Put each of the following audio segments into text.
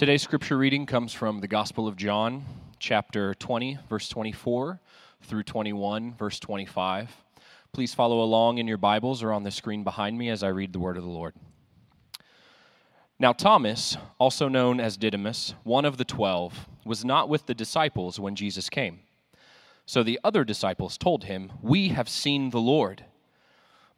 Today's scripture reading comes from the Gospel of John, chapter 20, verse 24 through 21, verse 25. Please follow along in your Bibles or on the screen behind me as I read the word of the Lord. Now, Thomas, also known as Didymus, one of the twelve, was not with the disciples when Jesus came. So the other disciples told him, We have seen the Lord.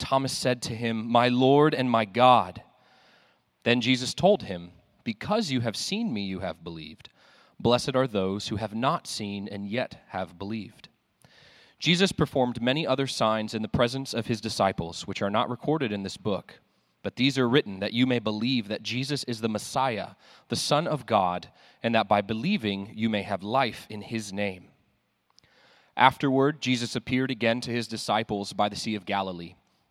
Thomas said to him, My Lord and my God. Then Jesus told him, Because you have seen me, you have believed. Blessed are those who have not seen and yet have believed. Jesus performed many other signs in the presence of his disciples, which are not recorded in this book. But these are written that you may believe that Jesus is the Messiah, the Son of God, and that by believing you may have life in his name. Afterward, Jesus appeared again to his disciples by the Sea of Galilee.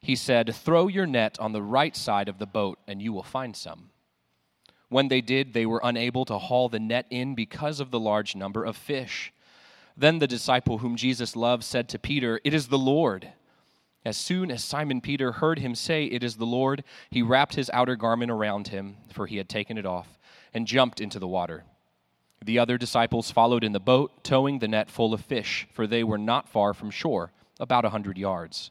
he said, Throw your net on the right side of the boat, and you will find some. When they did, they were unable to haul the net in because of the large number of fish. Then the disciple whom Jesus loved said to Peter, It is the Lord. As soon as Simon Peter heard him say, It is the Lord, he wrapped his outer garment around him, for he had taken it off, and jumped into the water. The other disciples followed in the boat, towing the net full of fish, for they were not far from shore, about a hundred yards.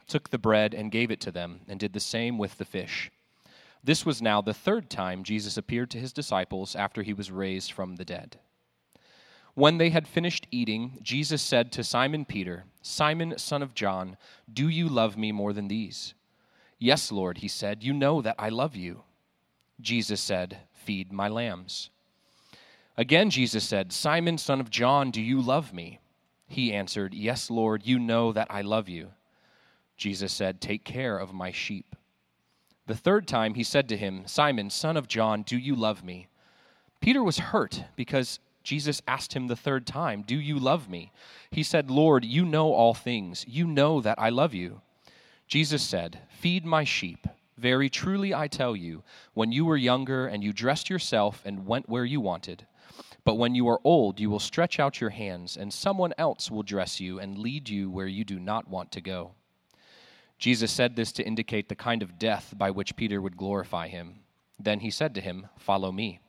took the bread, and gave it to them, and did the same with the fish. This was now the third time Jesus appeared to his disciples after he was raised from the dead. When they had finished eating, Jesus said to Simon Peter, Simon, son of John, do you love me more than these? Yes, Lord, he said, you know that I love you. Jesus said, Feed my lambs. Again, Jesus said, Simon, son of John, do you love me? He answered, Yes, Lord, you know that I love you. Jesus said, Take care of my sheep. The third time he said to him, Simon, son of John, do you love me? Peter was hurt because Jesus asked him the third time, Do you love me? He said, Lord, you know all things. You know that I love you. Jesus said, Feed my sheep. Very truly I tell you, when you were younger and you dressed yourself and went where you wanted, but when you are old, you will stretch out your hands, and someone else will dress you and lead you where you do not want to go. Jesus said this to indicate the kind of death by which Peter would glorify him. Then he said to him, Follow me.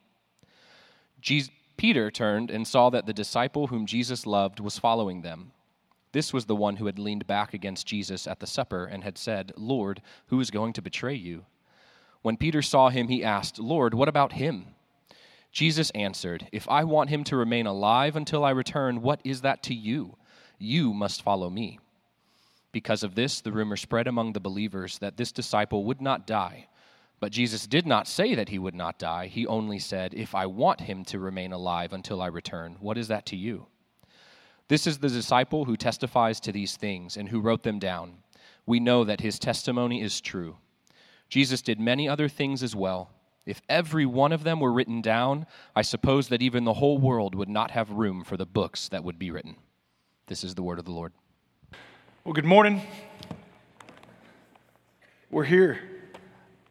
Jesus, Peter turned and saw that the disciple whom Jesus loved was following them. This was the one who had leaned back against Jesus at the supper and had said, Lord, who is going to betray you? When Peter saw him, he asked, Lord, what about him? Jesus answered, If I want him to remain alive until I return, what is that to you? You must follow me. Because of this, the rumor spread among the believers that this disciple would not die. But Jesus did not say that he would not die. He only said, If I want him to remain alive until I return, what is that to you? This is the disciple who testifies to these things and who wrote them down. We know that his testimony is true. Jesus did many other things as well if every one of them were written down, I suppose that even the whole world would not have room for the books that would be written. This is the word of the Lord. Well, good morning. We're here.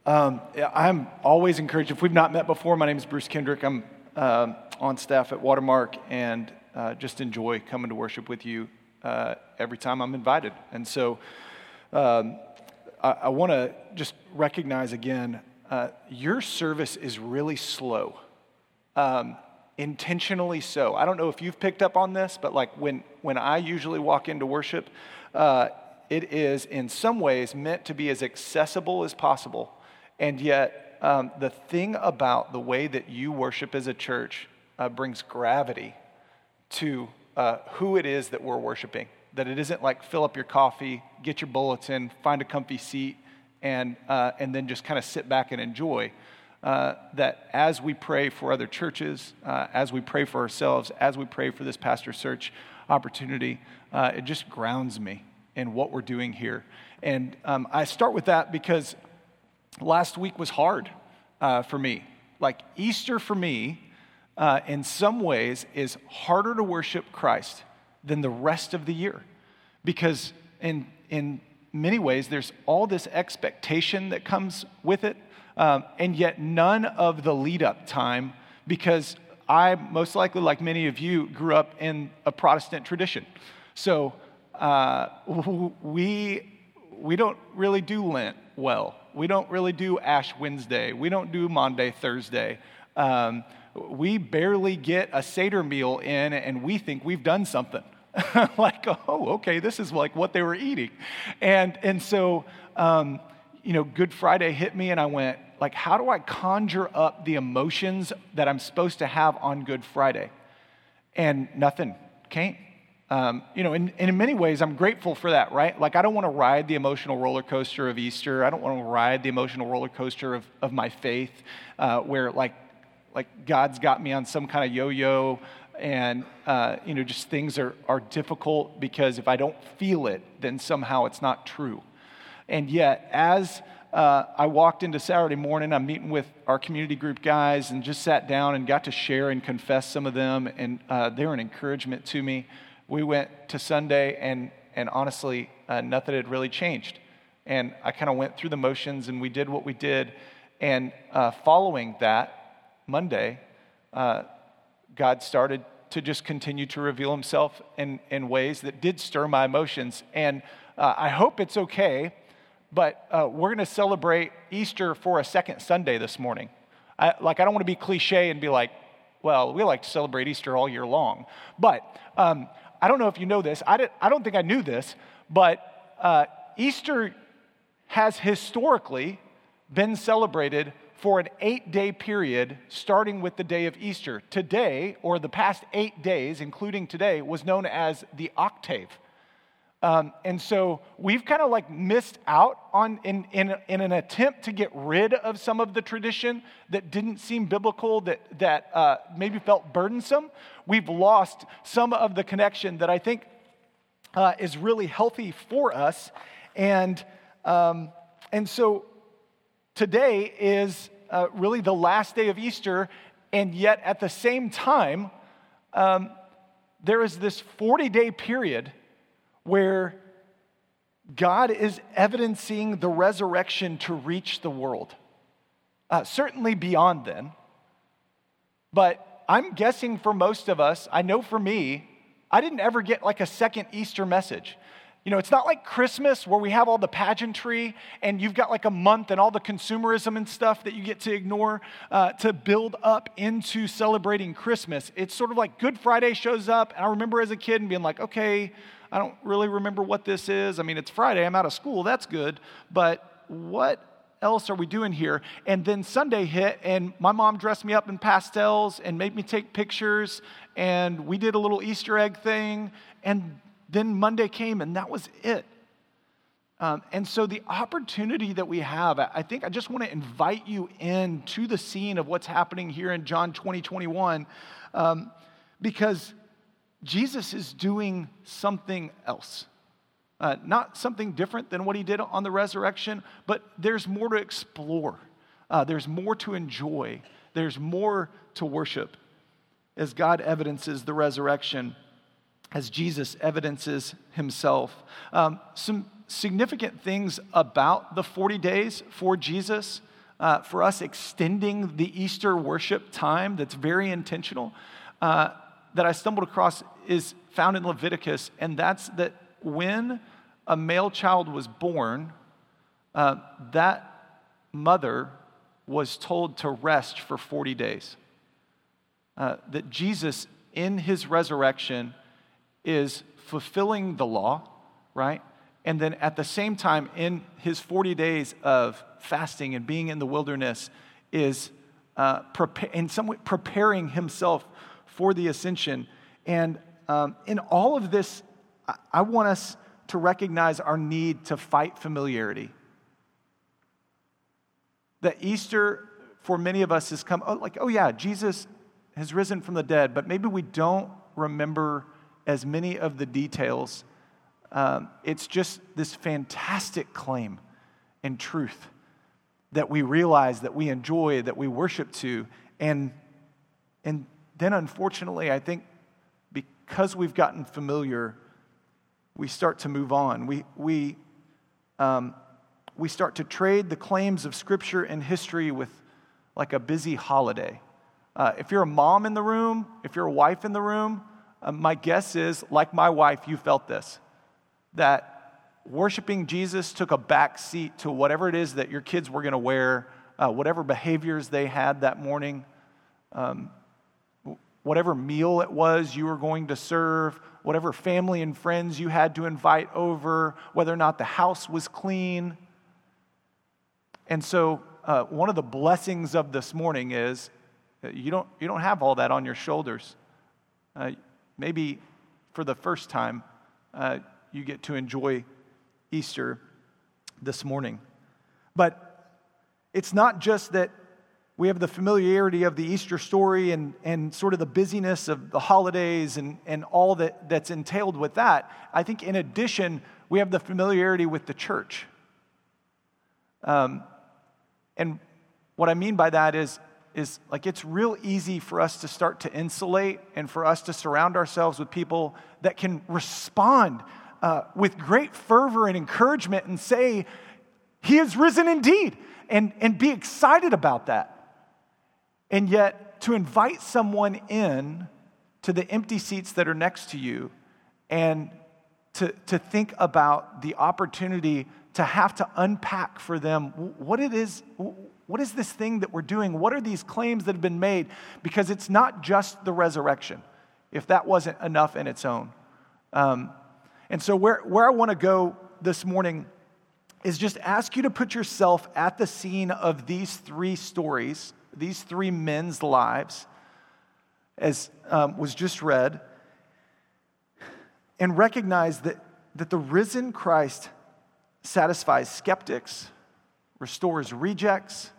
Um, I'm always encouraged. If we've not met before, my name is Bruce Kendrick. I'm um, on staff at Watermark and uh, just enjoy coming to worship with you uh, every time I'm invited. And so um, I, I want to just recognize again uh, your service is really slow. Um, intentionally so. I don't know if you've picked up on this, but like when, when I usually walk into worship, uh, it is in some ways meant to be as accessible as possible. And yet, um, the thing about the way that you worship as a church uh, brings gravity to uh, who it is that we're worshiping. That it isn't like fill up your coffee, get your bulletin, find a comfy seat, and, uh, and then just kind of sit back and enjoy. Uh, that as we pray for other churches, uh, as we pray for ourselves, as we pray for this pastor search opportunity, uh, it just grounds me in what we're doing here. And um, I start with that because last week was hard uh, for me. Like Easter for me, uh, in some ways, is harder to worship Christ than the rest of the year. Because in, in many ways, there's all this expectation that comes with it, um, and yet none of the lead up time, because I, most likely, like many of you, grew up in a Protestant tradition. So uh, we, we don't really do Lent well. We don't really do Ash Wednesday. We don't do Maundy, Thursday. Um, we barely get a Seder meal in, and we think we've done something. like, oh, okay, this is like what they were eating. And, and so, um, you know, Good Friday hit me, and I went, like, how do I conjure up the emotions that I'm supposed to have on Good Friday? And nothing came. Um, you know, and, and, in many ways, I'm grateful for that, right? Like, I don't want to ride the emotional roller coaster of Easter. I don't want to ride the emotional roller coaster of, of my faith, uh, where like, like God's got me on some kind of yo-yo, and uh, you know, just things are are difficult because if I don't feel it, then somehow it's not true. And yet, as uh, I walked into Saturday morning. I'm meeting with our community group guys and just sat down and got to share and confess some of them. And uh, they're an encouragement to me we went to Sunday, and, and honestly, uh, nothing had really changed. And I kind of went through the motions, and we did what we did. And uh, following that, Monday, uh, God started to just continue to reveal himself in, in ways that did stir my emotions. And uh, I hope it's okay, but uh, we're going to celebrate Easter for a second Sunday this morning. I, like, I don't want to be cliche and be like, well, we like to celebrate Easter all year long. But um, I don't know if you know this, I, I don't think I knew this, but uh, Easter has historically been celebrated for an eight day period starting with the day of Easter. Today, or the past eight days, including today, was known as the octave. Um, and so we've kind of like missed out on in, in, in, an attempt to get rid of some of the tradition that didn't seem biblical, that, that uh, maybe felt burdensome. We've lost some of the connection that I think uh, is really healthy for us. And, um, and so today is uh, really the last day of Easter, and yet at the same time, um, there is this 40 day period where God is evidencing the resurrection to reach the world. Uh, certainly beyond then. But I'm guessing for most of us, I know for me, I didn't ever get like a second Easter message. You know, it's not like Christmas where we have all the pageantry and you've got like a month and all the consumerism and stuff that you get to ignore uh, to build up into celebrating Christmas. It's sort of like Good Friday shows up, and I remember as a kid and being like, okay, I don't really remember what this is. I mean, it's Friday, I'm out of school, that's good, but what else are we doing here? And then Sunday hit, and my mom dressed me up in pastels and made me take pictures, and we did a little Easter egg thing, and then Monday came, and that was it. Um, and so, the opportunity that we have, I think I just want to invite you in to the scene of what's happening here in John 20, 21, um, because Jesus is doing something else. Uh, not something different than what he did on the resurrection, but there's more to explore. Uh, there's more to enjoy. There's more to worship as God evidences the resurrection, as Jesus evidences himself. Um, some significant things about the 40 days for Jesus. uh, for us extending the Easter worship time that's very intentional uh, that I stumbled across is found in Leviticus, and that's that when a male child was born, uh, that mother was told to rest for 40 days. Uh, that Jesus, in his resurrection, is fulfilling the law, right? And then at the same time, in his 40 days of fasting and being in the wilderness, is uh, prepa- in some way preparing himself for the ascension. And um, in all of this, I-, want us to recognize our need to fight familiarity. That Easter, for many of us, has come oh, like, oh, yeah, Jesus has risen from the dead, but maybe we don't remember as many of the details um, it's just this fantastic claim and truth that we realize, that we enjoy, that we worship to. And, and then, unfortunately, I think because we've gotten familiar, we start to move on. We, we, um, we start to trade the claims of Scripture and history with like a busy holiday. Uh, if you're a mom in the room, if you're a wife in the room, uh, my guess is, like my wife, you felt this that worshiping Jesus took a back seat to whatever it is that your kids were going to wear, uh, whatever behaviors they had that morning, um, whatever meal it was you were going to serve, whatever family and friends you had to invite over, whether or not the house was clean. And so, uh, one of the blessings of this morning is you don't, you don't have all that on your shoulders. Uh, maybe for the first time, uh, you get to enjoy Easter this morning. But it's not just that we have the familiarity of the Easter story and, and sort of the busyness of the holidays and, and all that, that's entailed with that. I think, in addition, we have the familiarity with the church. Um, and what I mean by that is, is like it's real easy for us to start to insulate and for us to surround ourselves with people that can respond uh, with great fervor and encouragement and say, He is risen indeed, and, and be excited about that. And yet, to invite someone in to the empty seats that are next to you and to, to think about the opportunity to have to unpack for them what it is what is this thing that we're doing? What are these claims that have been made? Because it's not just the resurrection if that wasn't enough in its own. Um, and so, where, where I want to go this morning is just ask you to put yourself at the scene of these three stories, these three men's lives, as um, was just read, and recognize that, that the risen Christ satisfies skeptics, restores rejects,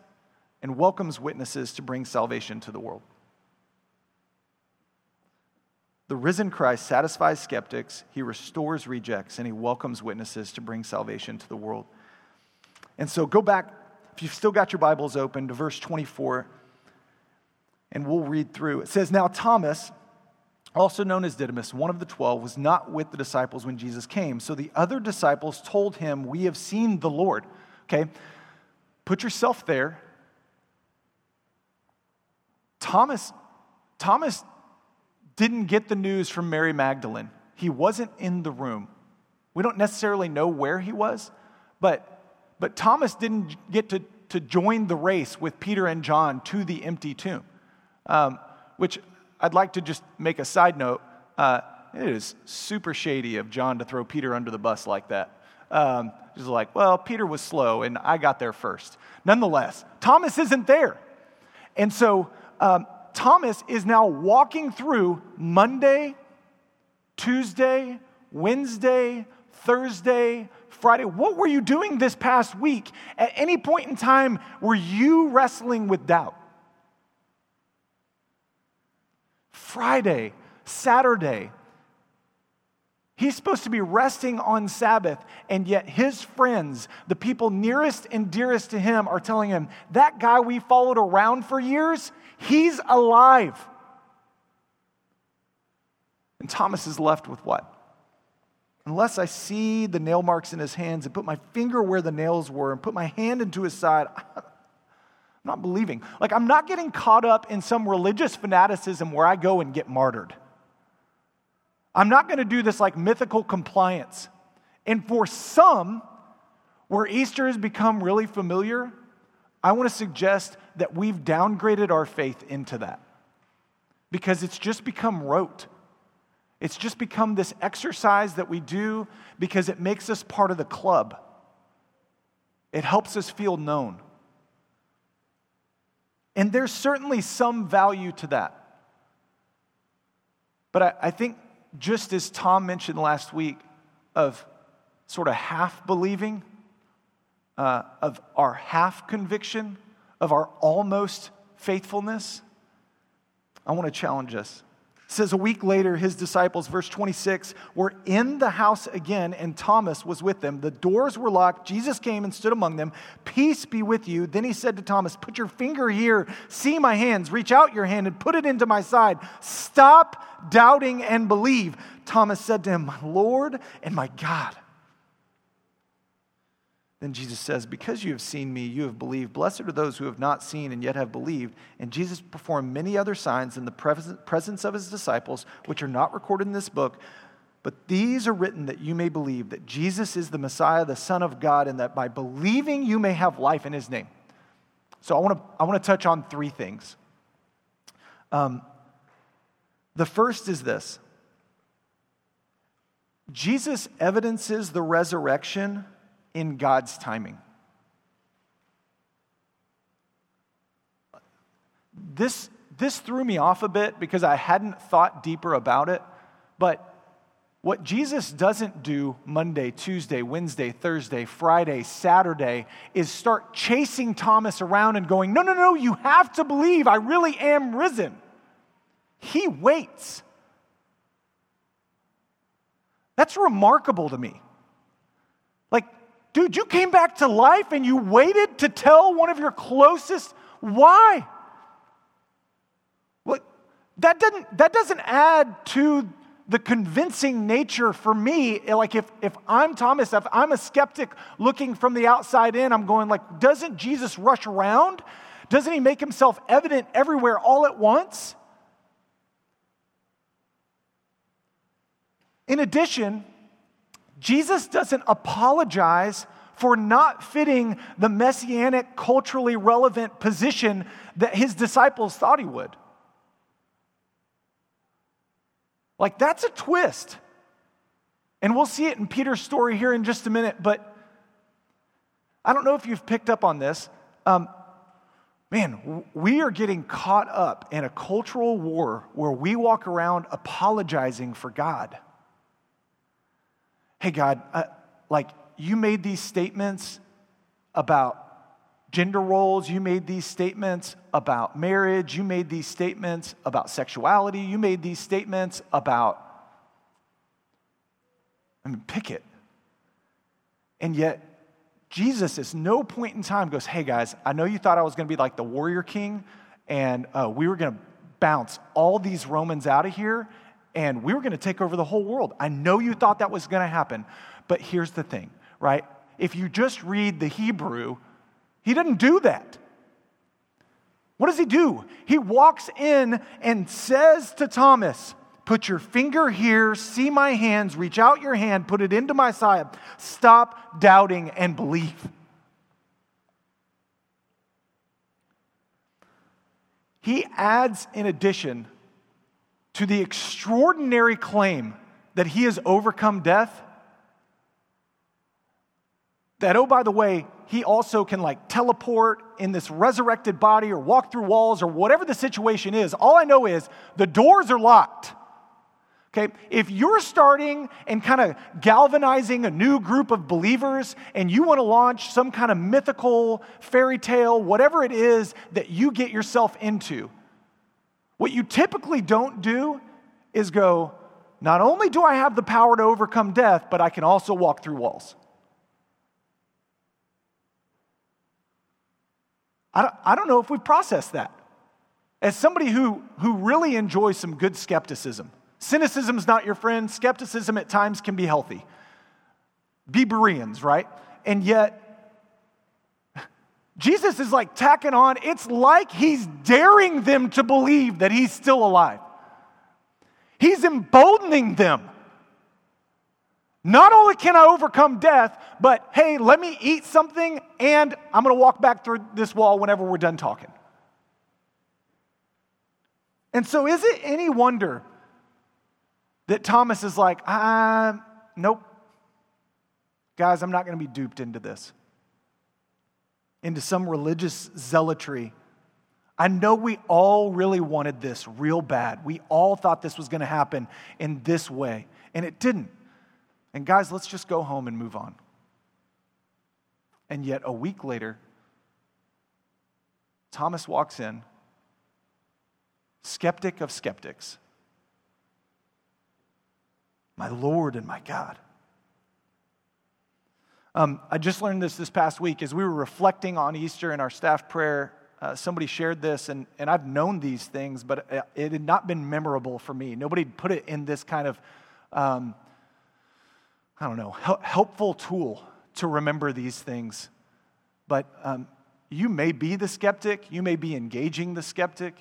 and welcomes witnesses to bring salvation to the world. The risen Christ satisfies skeptics, he restores rejects, and he welcomes witnesses to bring salvation to the world. And so go back, if you've still got your Bibles open, to verse 24, and we'll read through. It says, Now Thomas, also known as Didymus, one of the twelve, was not with the disciples when Jesus came. So the other disciples told him, We have seen the Lord. Okay? Put yourself there. Thomas, Thomas didn't get the news from Mary Magdalene. He wasn't in the room. We don't necessarily know where he was, but, but Thomas didn't get to, to join the race with Peter and John to the empty tomb, um, which I'd like to just make a side note. Uh, it is super shady of John to throw Peter under the bus like that. Um, just like, well, Peter was slow and I got there first. Nonetheless, Thomas isn't there. And so um, Thomas is now walking through Monday, Tuesday, Wednesday, Thursday, Friday. What were you doing this past week? At any point in time, were you wrestling with doubt? Friday, Saturday, He's supposed to be resting on Sabbath, and yet his friends, the people nearest and dearest to him, are telling him, That guy we followed around for years, he's alive. And Thomas is left with what? Unless I see the nail marks in his hands and put my finger where the nails were and put my hand into his side, I'm not believing. Like, I'm not getting caught up in some religious fanaticism where I go and get martyred. I'm not going to do this like mythical compliance. And for some, where Easter has become really familiar, I want to suggest that we've downgraded our faith into that because it's just become rote. It's just become this exercise that we do because it makes us part of the club. It helps us feel known. And there's certainly some value to that. But I, I think, just as Tom mentioned last week, of sort of half believing, uh, of our half conviction, of our almost faithfulness, I want to challenge us. It says a week later, his disciples, verse 26, were in the house again, and Thomas was with them. The doors were locked. Jesus came and stood among them. Peace be with you. Then he said to Thomas, Put your finger here, see my hands, reach out your hand and put it into my side. Stop doubting and believe. Thomas said to him, My Lord and my God. Then Jesus says, Because you have seen me, you have believed. Blessed are those who have not seen and yet have believed. And Jesus performed many other signs in the presence of his disciples, which are not recorded in this book. But these are written that you may believe that Jesus is the Messiah, the Son of God, and that by believing you may have life in his name. So I want to, I want to touch on three things. Um, the first is this Jesus evidences the resurrection in God's timing. This, this threw me off a bit because I hadn't thought deeper about it. But what Jesus doesn't do Monday, Tuesday, Wednesday, Thursday, Friday, Saturday is start chasing Thomas around and going, No, no, no, you have to believe I really am risen. He waits. That's remarkable to me. Like, Dude, you came back to life and you waited to tell one of your closest. Why? What? That doesn't, that doesn't add to the convincing nature for me. Like, if, if I'm Thomas, if I'm a skeptic looking from the outside in, I'm going, like, doesn't Jesus rush around? Doesn't he make himself evident everywhere all at once? In addition, Jesus doesn't apologize for not fitting the messianic, culturally relevant position that his disciples thought he would. Like, that's a twist. And we'll see it in Peter's story here in just a minute, but I don't know if you've picked up on this. Um, man, we are getting caught up in a cultural war where we walk around apologizing for God hey, God, uh, like you made these statements about gender roles, you made these statements about marriage, you made these statements about sexuality, you made these statements about, I mean, pick it. And yet, Jesus, at no point in time, goes, Hey guys, I know you thought I was going to be like the warrior king, and uh, we were going to bounce all these Romans out of here, and we were going to take over the whole world. I know you thought that was going to happen, but here's the thing, right? If you just read the Hebrew, he didn't do that. What does he do? He walks in and says to Thomas, Put your finger here, see my hands, reach out your hand, put it into my side. Stop doubting and believe. He adds, in addition, to the extraordinary claim that he has overcome death, that, oh, by the way, he also can like teleport in this resurrected body or walk through walls or whatever the situation is. All I know is the doors are locked. Okay, if you're starting and kind of galvanizing a new group of believers and you want to launch some kind of mythical fairy tale, whatever it is that you get yourself into, what you typically don't do is go, not only do I have the power to overcome death, but I can also walk through walls. I don't, I don't know if we've processed that. As somebody who, who really enjoys some good skepticism, cynicism is not your friend, skepticism at times can be healthy. Be Bereans, right? And yet, Jesus is like tacking on, it's like he's daring them to believe that he's still alive. He's emboldening them. Not only can I overcome death, but hey, let me eat something and I'm going to walk back through this wall whenever we're done talking. And so, is it any wonder that Thomas is like, ah, nope. Guys, I'm not going to be duped into this, into some religious zealotry. I know we all really wanted this real bad. We all thought this was going to happen in this way, and it didn't. And guys, let's just go home and move on. And yet, a week later, Thomas walks in, skeptic of skeptics, my Lord and my God. Um, I just learned this this past week as we were reflecting on Easter in our staff prayer. Uh, somebody shared this, and, and I've known these things, but it, it had not been memorable for me. Nobody put it in this kind of, um, I don't know, helpful tool to remember these things. But um, you may be the skeptic, you may be engaging the skeptic.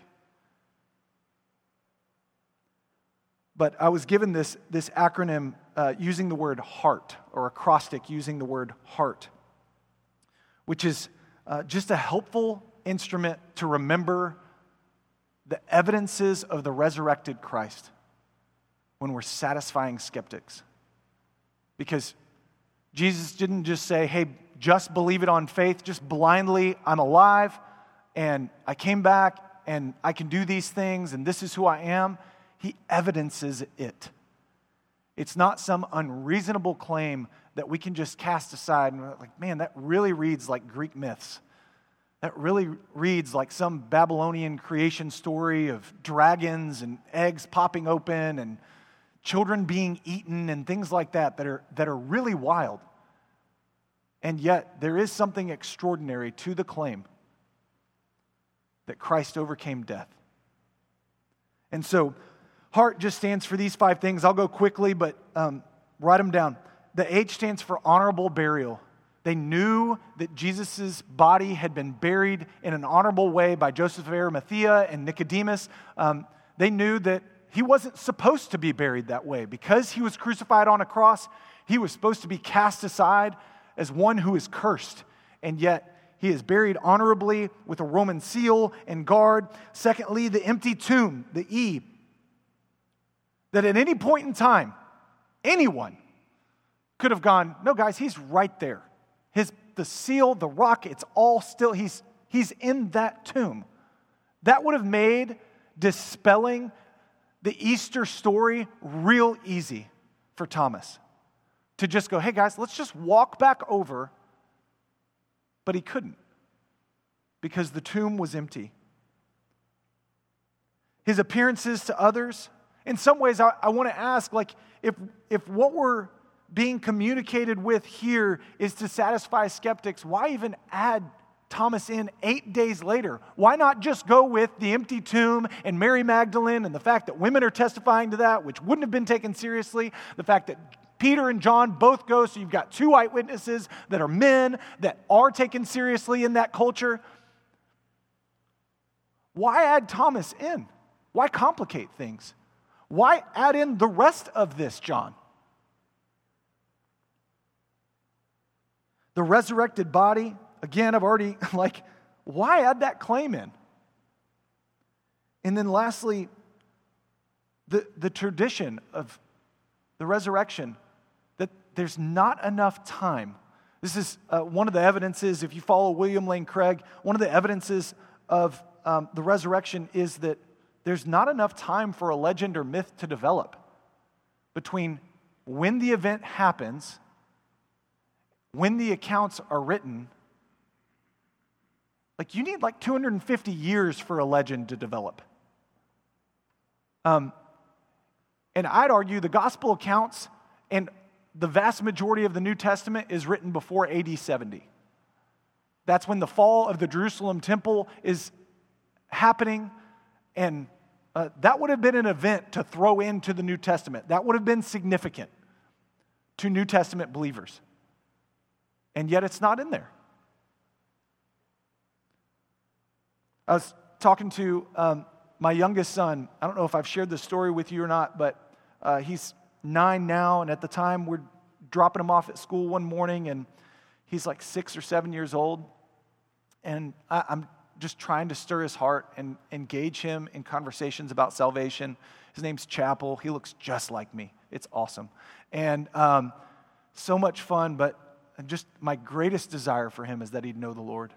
But I was given this, this acronym uh, using the word heart, or acrostic using the word heart, which is uh, just a helpful instrument to remember the evidences of the resurrected Christ when we're satisfying skeptics. Because Jesus didn't just say, hey, just believe it on faith, just blindly, I'm alive and I came back and I can do these things and this is who I am. He evidences it. It's not some unreasonable claim that we can just cast aside and like, man, that really reads like Greek myths. That really reads like some Babylonian creation story of dragons and eggs popping open and children being eaten and things like that that are, that are really wild. And yet, there is something extraordinary to the claim that Christ overcame death. And so, Heart just stands for these five things. I'll go quickly, but um, write them down. The H stands for honorable burial. They knew that Jesus' body had been buried in an honorable way by Joseph of Arimathea and Nicodemus. Um, they knew that he wasn't supposed to be buried that way. Because he was crucified on a cross, he was supposed to be cast aside as one who is cursed. And yet, he is buried honorably with a Roman seal and guard. Secondly, the empty tomb, the E, that at any point in time, anyone could have gone, no, guys, he's right there. His, the seal, the rock, it's all still, he's, he's in that tomb. That would have made dispelling the Easter story real easy for Thomas to just go, hey, guys, let's just walk back over. But he couldn't because the tomb was empty. His appearances to others, in some ways, I, I want to ask like, if, if what we're being communicated with here is to satisfy skeptics, why even add Thomas in eight days later? Why not just go with the empty tomb and Mary Magdalene and the fact that women are testifying to that, which wouldn't have been taken seriously, the fact that Peter and John both go, so you've got two eyewitnesses that are men that are taken seriously in that culture. Why add Thomas in? Why complicate things? Why add in the rest of this, John? The resurrected body, again, I've already, like, why add that claim in? And then lastly, the, the tradition of the resurrection, that there's not enough time. This is uh, one of the evidences, if you follow William Lane Craig, one of the evidences of um, the resurrection is that there's not enough time for a legend or myth to develop between when the event happens, when the accounts are written. Like, you need like 250 years for a legend to develop. Um, and I'd argue the gospel accounts and the vast majority of the New Testament is written before AD 70. That's when the fall of the Jerusalem temple is happening. And uh, that would have been an event to throw into the New Testament. That would have been significant to New Testament believers. And yet it's not in there. I was talking to um, my youngest son. I don't know if I've shared this story with you or not, but uh, he's nine now, and at the time we're dropping him off at school one morning, and he's like six or seven years old. And I, I'm just trying to stir his heart and engage him in conversations about salvation. His name's Chapel. He looks just like me. It's awesome. And um, so much fun, but just my greatest desire for him is that he'd know the Lord.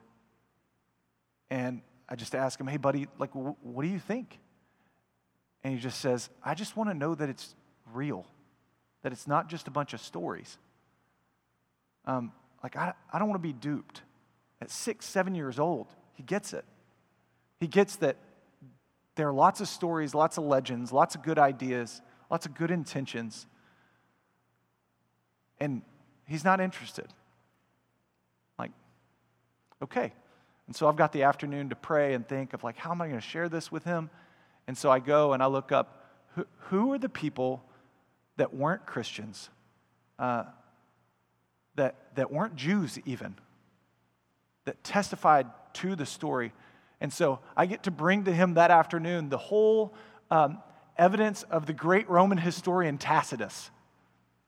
And I just ask him, hey, buddy, like, what do you think? And he just says, I just want to know that it's real, that it's not just a bunch of stories. Um, like, I, I don't want to be duped. At six, seven years old, he gets it. He gets that there are lots of stories, lots of legends, lots of good ideas, lots of good intentions. And he's not interested. Like, okay. And so I've got the afternoon to pray and think of like, how am I going to share this with him? And so I go and I look up who, who are the people that weren't Christians, uh, that, that weren't Jews even, that testified to the story. And so I get to bring to him that afternoon the whole um, evidence of the great Roman historian Tacitus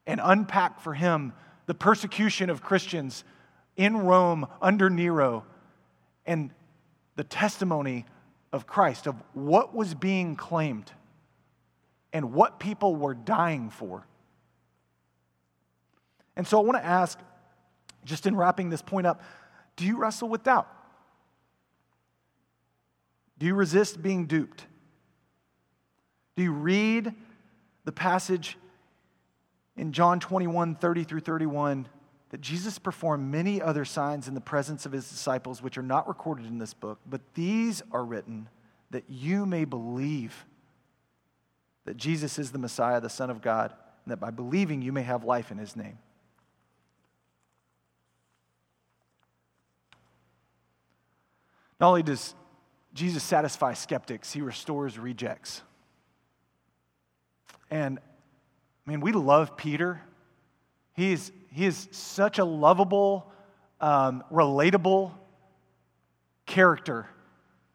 and unpack for him the persecution of Christians in Rome under Nero and the testimony of Christ, of what was being claimed and what people were dying for. And so I want to ask, just in wrapping this point up, do you wrestle with doubt? Do you resist being duped? Do you read the passage in John 21 30 through 31 that Jesus performed many other signs in the presence of his disciples, which are not recorded in this book, but these are written that you may believe that Jesus is the Messiah, the Son of God, and that by believing you may have life in his name. Not only does Jesus satisfies skeptics, he restores rejects. And I mean, we love Peter. He is, he is such a lovable, um, relatable character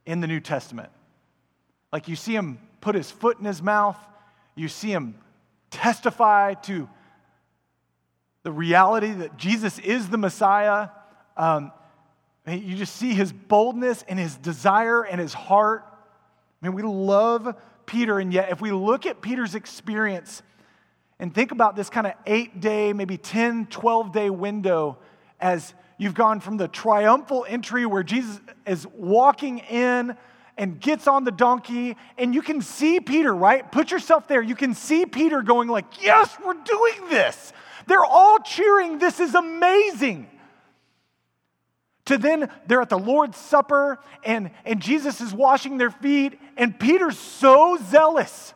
in the New Testament. Like you see him put his foot in his mouth, you see him testify to the reality that Jesus is the Messiah. Um, you just see his boldness and his desire and his heart. I mean, we love Peter, and yet if we look at Peter's experience and think about this kind of eight day, maybe 10, 12 day window as you've gone from the triumphal entry where Jesus is walking in and gets on the donkey and you can see Peter, right? Put yourself there. You can see Peter going like, "Yes, we're doing this." They're all cheering. This is amazing to then they're at the Lord's Supper and, and Jesus is washing their feet, and Peter's so zealous.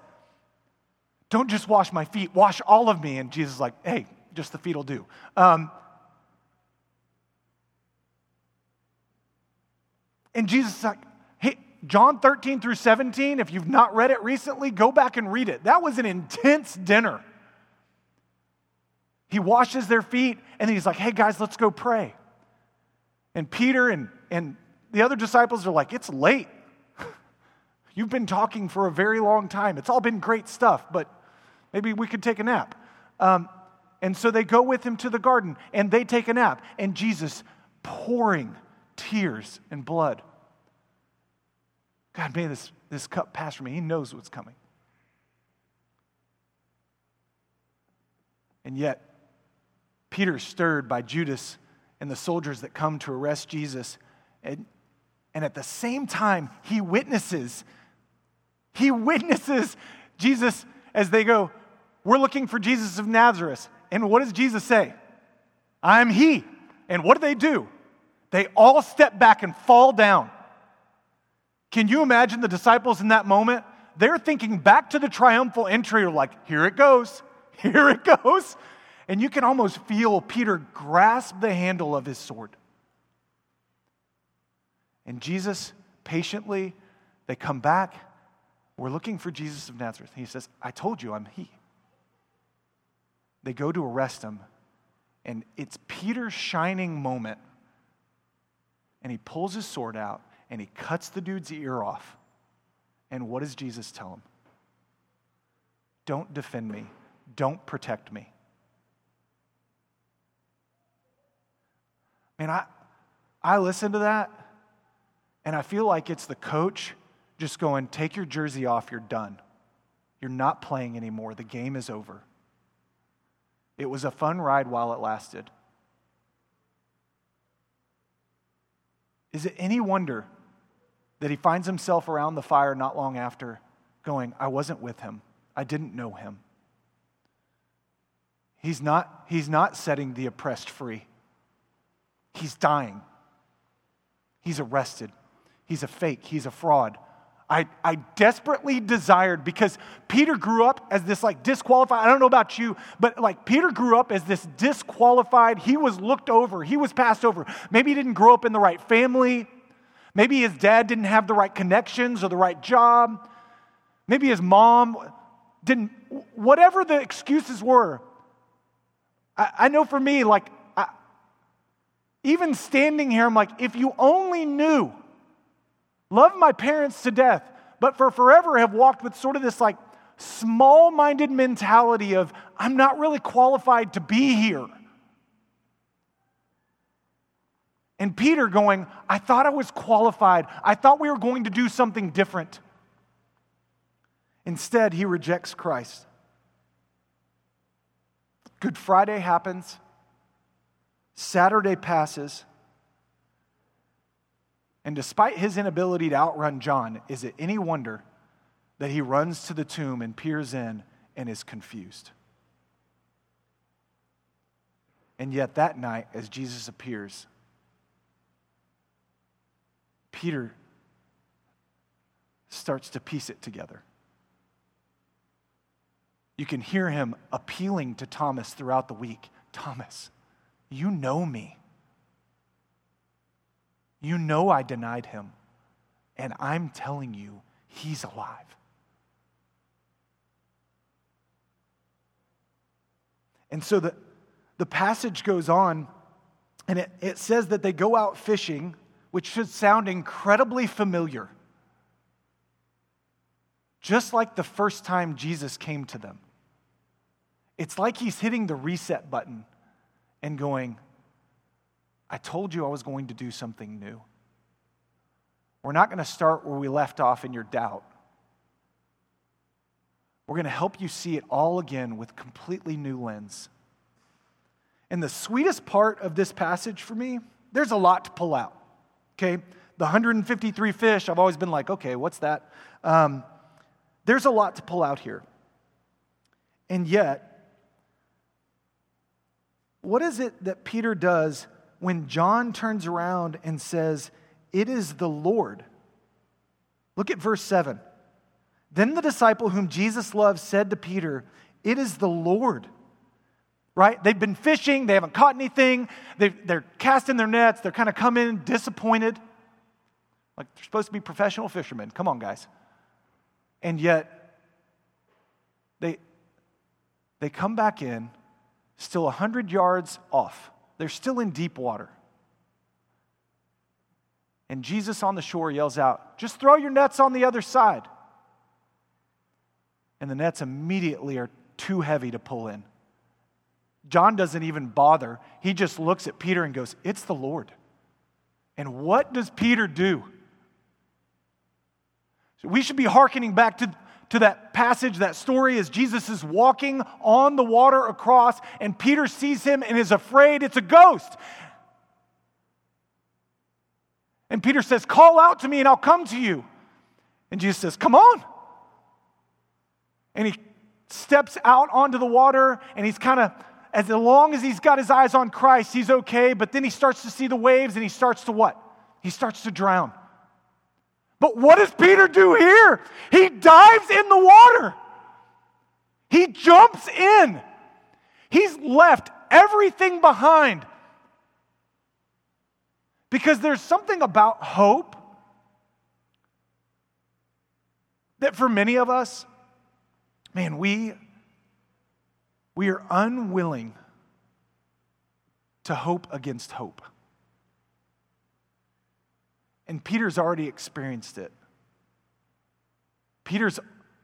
Don't just wash my feet, wash all of me. And Jesus is like, hey, just the feet will do. Um, and Jesus is like, hey, John 13 through 17, if you've not read it recently, go back and read it. That was an intense dinner. He washes their feet, and he's like, hey, guys, let's go pray. And Peter and, and the other disciples are like, It's late. You've been talking for a very long time. It's all been great stuff, but maybe we could take a nap. Um, and so they go with him to the garden and they take a nap. And Jesus pouring tears and blood. God, may this, this cup pass from me. He knows what's coming. And yet, Peter's stirred by Judas and the soldiers that come to arrest Jesus. And, and at the same time, he witnesses, he witnesses Jesus as they go, We're looking for Jesus of Nazareth. And what does Jesus say? I'm he. And what do they do? They all step back and fall down. Can you imagine the disciples in that moment? They're thinking back to the triumphal entry, like, here it goes, here it goes. And you can almost feel Peter grasp the handle of his sword. And Jesus, patiently, they come back. We're looking for Jesus of Nazareth. He says, I told you I'm he. They go to arrest him, and it's Peter's shining moment. And he pulls his sword out and he cuts the dude's ear off. And what does Jesus tell him? Don't defend me, don't protect me. Man, I, I listen to that and I feel like it's the coach just going, take your jersey off, you're done. You're not playing anymore. The game is over. It was a fun ride while it lasted. Is it any wonder that he finds himself around the fire not long after, going, I wasn't with him, I didn't know him? He's not, he's not setting the oppressed free. He's dying. He's arrested. He's a fake. He's a fraud. I, I desperately desired because Peter grew up as this like disqualified. I don't know about you, but like Peter grew up as this disqualified. He was looked over, he was passed over. Maybe he didn't grow up in the right family. Maybe his dad didn't have the right connections or the right job. Maybe his mom didn't, whatever the excuses were. I, I know for me, like, even standing here, I'm like, if you only knew Love my parents to death, but for forever have walked with sort of this like small minded mentality of, I'm not really qualified to be here. And Peter going, I thought I was qualified. I thought we were going to do something different. Instead, he rejects Christ. Good Friday happens. Saturday passes. And despite his inability to outrun John, is it any wonder that he runs to the tomb and peers in and is confused? And yet, that night, as Jesus appears, Peter starts to piece it together. You can hear him appealing to Thomas throughout the week Thomas, you know me. You know I denied him, and I'm telling you, he's alive. And so the, the passage goes on, and it, it says that they go out fishing, which should sound incredibly familiar. Just like the first time Jesus came to them. It's like he's hitting the reset button and going, I told you I was going to do something new. We're not going to start where we left off in your doubt. We're going to help you see it all again with completely new lens. And the sweetest part of this passage for me, there's a lot to pull out. Okay? The 153 fish, I've always been like, okay, what's that? Um, there's a lot to pull out here. And yet, what is it that Peter does when John turns around and says, It is the Lord. Look at verse 7. Then the disciple whom Jesus loved said to Peter, It is the Lord. Right? They've been fishing, they haven't caught anything, they are casting their nets, they're kind of come in disappointed. Like they're supposed to be professional fishermen. Come on, guys. And yet, they, they come back in, still 100 yards off. They're still in deep water. And Jesus on the shore yells out, Just throw your nets on the other side. And the nets immediately are too heavy to pull in. John doesn't even bother. He just looks at Peter and goes, It's the Lord. And what does Peter do? So we should be hearkening back to to that passage, that story, as Jesus is walking on the water across, and Peter sees him and is afraid it's a ghost. And Peter says, Call out to me and I'll come to you. And Jesus says, Come on. And he steps out onto the water and he's kind of, as long as he's got his eyes on Christ, he's okay. But then he starts to see the waves and he starts to what? He starts to drown. But what does Peter do here? He dives in the water. He jumps in. He's left everything behind. Because there's something about hope that for many of us, man, we, we are unwilling to hope against hope. And Peter's already experienced it. Peter's,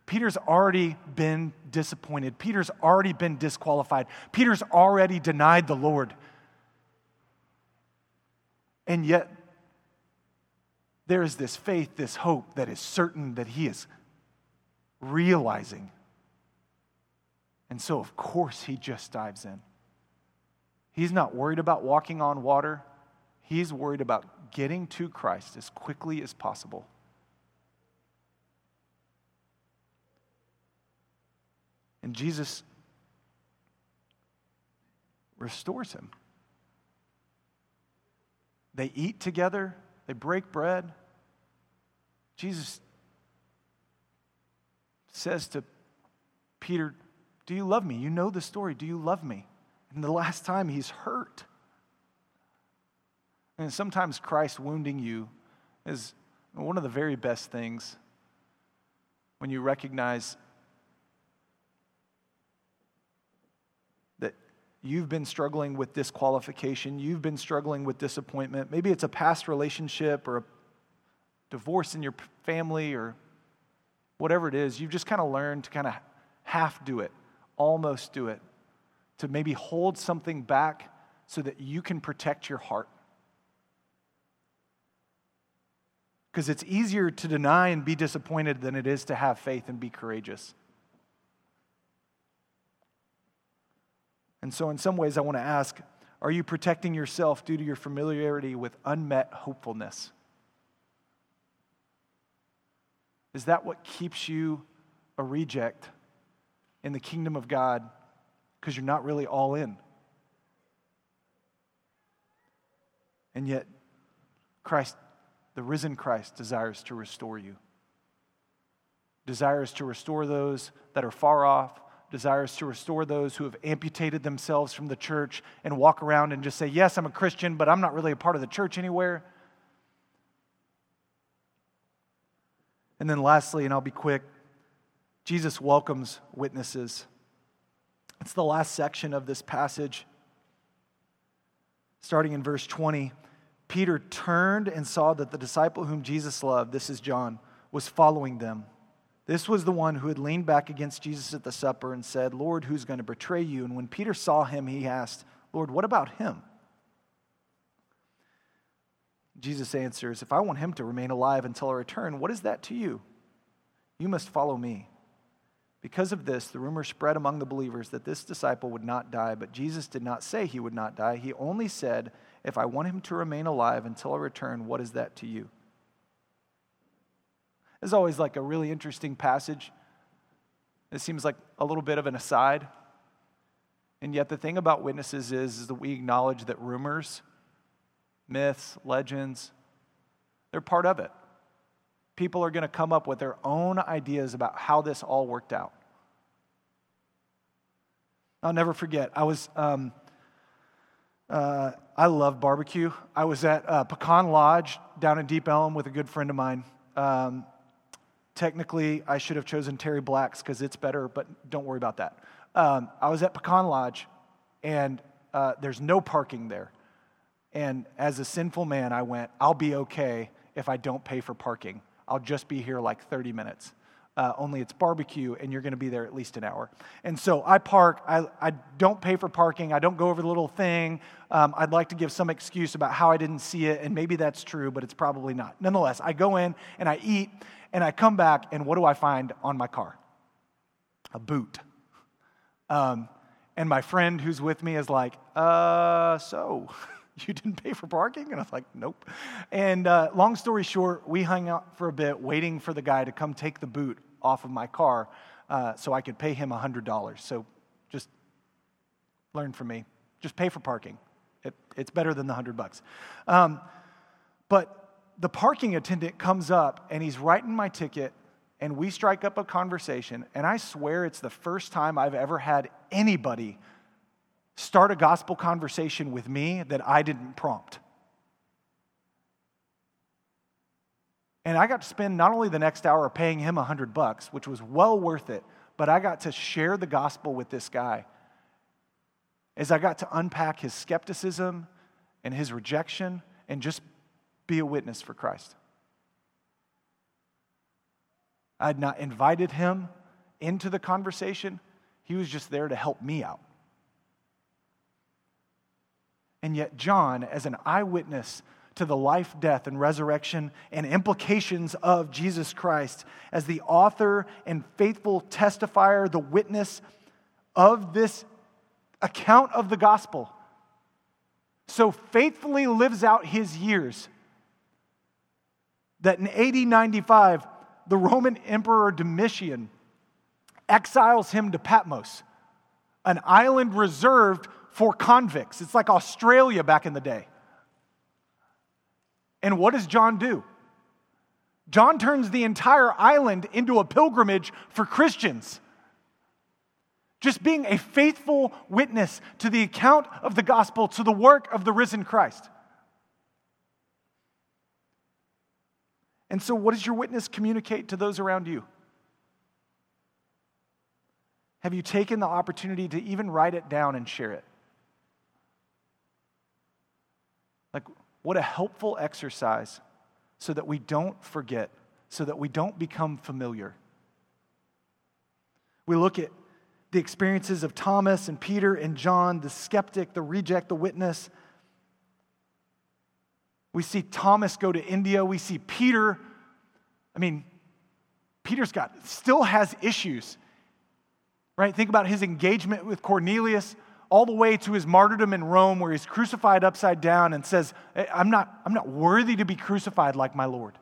Peter's already been disappointed. Peter's already been disqualified. Peter's already denied the Lord. And yet, there is this faith, this hope that is certain that he is realizing. And so, of course, he just dives in. He's not worried about walking on water, he's worried about getting to Christ as quickly as possible. And Jesus restores him. They eat together, they break bread. Jesus says to Peter, Do you love me? You know the story. Do you love me? And the last time he's hurt. And sometimes Christ wounding you is one of the very best things when you recognize that you've been struggling with disqualification, you've been struggling with disappointment. Maybe it's a past relationship or a divorce in your family or whatever it is. You've just kind of learned to kind of half do it, almost do it to maybe hold something back so that you can protect your heart. Because it's easier to deny and be disappointed than it is to have faith and be courageous. And so, in some ways, I want to ask are you protecting yourself due to your familiarity with unmet hopefulness? Is that what keeps you a reject in the kingdom of God because you're not really all in. And yet, Christ, the risen Christ, desires to restore you. Desires to restore those that are far off, desires to restore those who have amputated themselves from the church and walk around and just say, Yes, I'm a Christian, but I'm not really a part of the church anywhere. And then, lastly, and I'll be quick, Jesus welcomes witnesses. It's the last section of this passage. Starting in verse 20, Peter turned and saw that the disciple whom Jesus loved, this is John, was following them. This was the one who had leaned back against Jesus at the supper and said, Lord, who's going to betray you? And when Peter saw him, he asked, Lord, what about him? Jesus answers, If I want him to remain alive until I return, what is that to you? You must follow me. Because of this, the rumor spread among the believers that this disciple would not die, but Jesus did not say he would not die. He only said, If I want him to remain alive until I return, what is that to you? It's always like a really interesting passage. It seems like a little bit of an aside. And yet, the thing about witnesses is, is that we acknowledge that rumors, myths, legends, they're part of it people are going to come up with their own ideas about how this all worked out. I'll never forget, I was, um, uh, I love barbecue. I was at uh, Pecan Lodge down in Deep Ellum with a good friend of mine. Um, technically, I should have chosen Terry Black's because it's better, but don't worry about that. Um, I was at Pecan Lodge, and uh, there's no parking there. And as a sinful man, I went, I'll be okay if I don't pay for parking. I'll just be here like 30 minutes. Uh, only it's barbecue and you're going to be there at least an hour. And so I park, I, I don't pay for parking, I don't go over the little thing. Um, I'd like to give some excuse about how I didn't see it, and maybe that's true, but it's probably not. Nonetheless, I go in and I eat, and I come back, and what do I find on my car? A boot. Um, and my friend who's with me is like, uh, so. You didn't pay for parking? And I was like, Nope. And uh, long story short, we hung out for a bit waiting for the guy to come take the boot off of my car uh, so I could pay him $100. So just learn from me. Just pay for parking. It, it's better than the 100 bucks. Um, but the parking attendant comes up and he's writing my ticket and we strike up a conversation. And I swear it's the first time I've ever had anybody start a gospel conversation with me that I didn't prompt. And I got to spend not only the next hour paying him a hundred bucks, which was well worth it, but I got to share the gospel with this guy. As I got to unpack his skepticism and his rejection and just be a witness for Christ. I had not invited him into the conversation, he was just there to help me out. And yet, John, as an eyewitness to the life, death, and resurrection and implications of Jesus Christ, as the author and faithful testifier, the witness of this account of the gospel, so faithfully lives out his years that in AD 95, the Roman Emperor Domitian exiles him to Patmos, an island reserved for convicts. It's like Australia back in the day. And what does John do? John turns the entire island into a pilgrimage for Christians. Just being a faithful witness to the account of the gospel, to the work of the risen Christ. And so, what does your witness communicate to those around you? Have you taken the opportunity to even write it down and share it? Like, what a helpful exercise so that we don't forget, so that we don't become familiar. We look at the experiences of Thomas and Peter and John, the skeptic, the reject, the witness. We see Thomas go to India. We see Peter. I mean, Peter's got, still has issues, right? Think about his engagement with Cornelius all the way to his martyrdom in Rome, where he's crucified upside down and says, I'm not, I'm not worthy to be crucified like my Lord.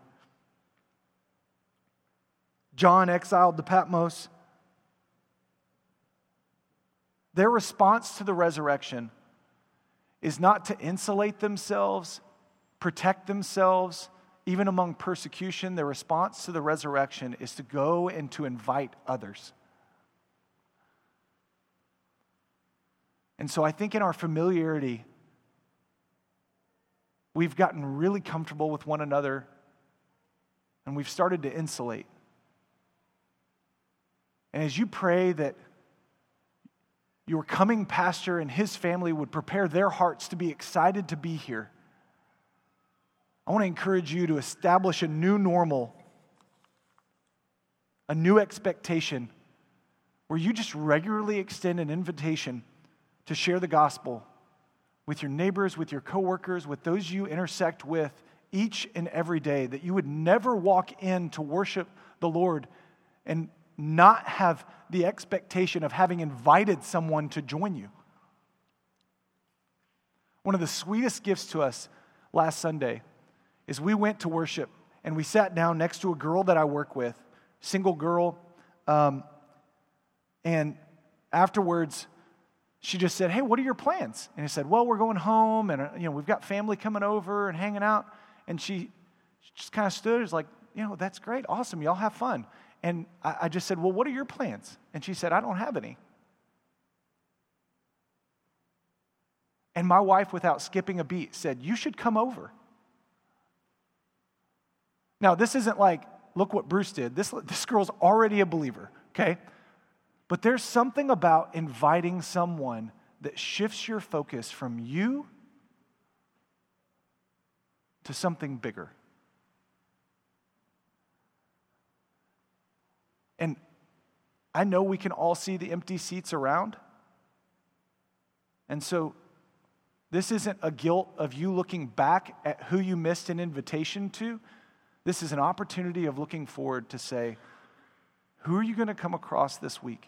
John exiled to Patmos. Their response to the resurrection is not to insulate themselves, protect themselves, even among persecution. Their response to the resurrection is to go and to invite others. And so I think in our familiarity, we've gotten really comfortable with one another and we've started to insulate. And as you pray that your coming pastor and his family would prepare their hearts to be excited to be here. I want to encourage you to establish a new normal, a new expectation where you just regularly extend an invitation to share the gospel with your neighbors, with your coworkers, with those you intersect with each and every day, that you would never walk in to worship the Lord and not have the expectation of having invited someone to join you. One of the sweetest gifts to us last Sunday is we went to worship and we sat down next to a girl that I work with, single girl. Um, and afterwards, she just said, Hey, what are your plans? And he said, Well, we're going home and, uh, you know, we've got family coming over and hanging out. And she just kind of stood, was like, You know, that's great. Awesome. Y'all have fun. And I, I just said, Well, what are your plans? And she said, I don't have any. And my wife, without skipping a beat, said, You should come over. Now, this isn't like, look what Bruce did. This, this girl's already a believer, okay? But there's something about inviting someone that shifts your focus from you to something bigger. And I know we can all see the empty seats around. And so this isn't a guilt of you looking back at who you missed an invitation to. This is an opportunity of looking forward to say, who are you going to come across this week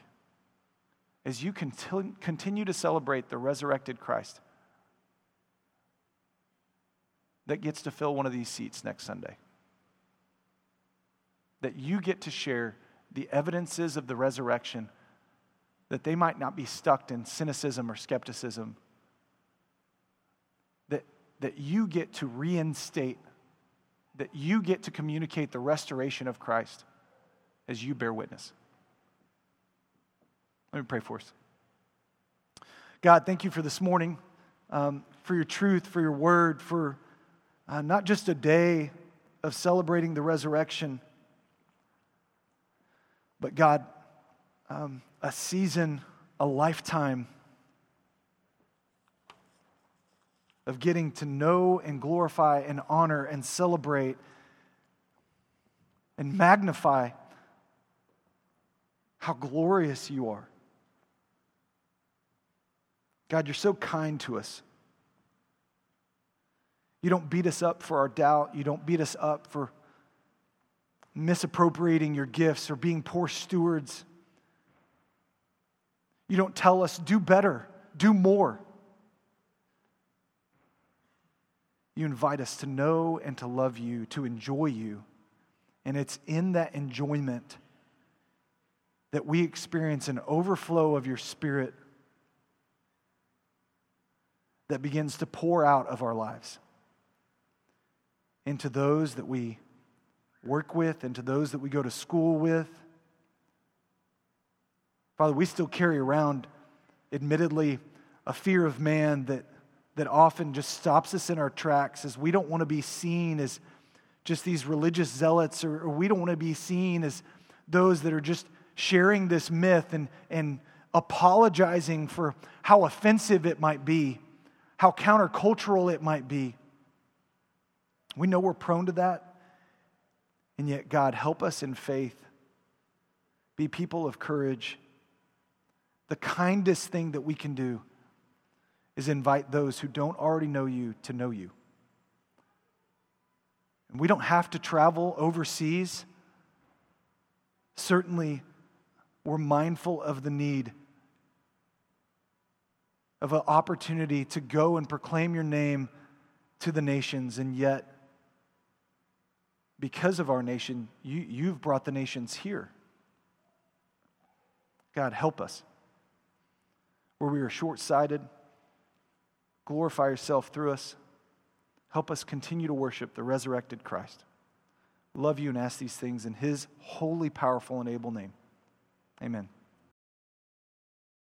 as you continue to celebrate the resurrected Christ that gets to fill one of these seats next Sunday? That you get to share the evidences of the resurrection, that they might not be stuck in cynicism or skepticism, that, that you get to reinstate, that you get to communicate the restoration of Christ as you bear witness. Let me pray for us. God, thank you for this morning, um, for your truth, for your word, for uh, not just a day of celebrating the resurrection but God, um, a season, a lifetime of getting to know and glorify and honor and celebrate and magnify how glorious you are. God, you're so kind to us. You don't beat us up for our doubt. You don't beat us up for misappropriating your gifts or being poor stewards. You don't tell us, do better, do more. You invite us to know and to love you, to enjoy you. And it's in that enjoyment that we experience an overflow of your spirit that begins to pour out of our lives into those that we work with, into those that we go to school with. Father, we still carry around, admittedly, a fear of man that, that often just stops us in our tracks as we don't want to be seen as just these religious zealots, or, or we don't want to be seen as those that are just sharing this myth and, and apologizing for how offensive it might be, how countercultural it might be. We know we're prone to that. And yet, God, help us in faith. Be people of courage. The kindest thing that we can do is invite those who don't already know you to know you. And we don't have to travel overseas. Certainly, we're mindful of the need of an opportunity to go and proclaim your name to the nations, and yet, because of our nation, you, you've brought the nations here. God, help us. Where we are short sighted, glorify yourself through us. Help us continue to worship the resurrected Christ. Love you and ask these things in his holy, powerful, and able name. Amen.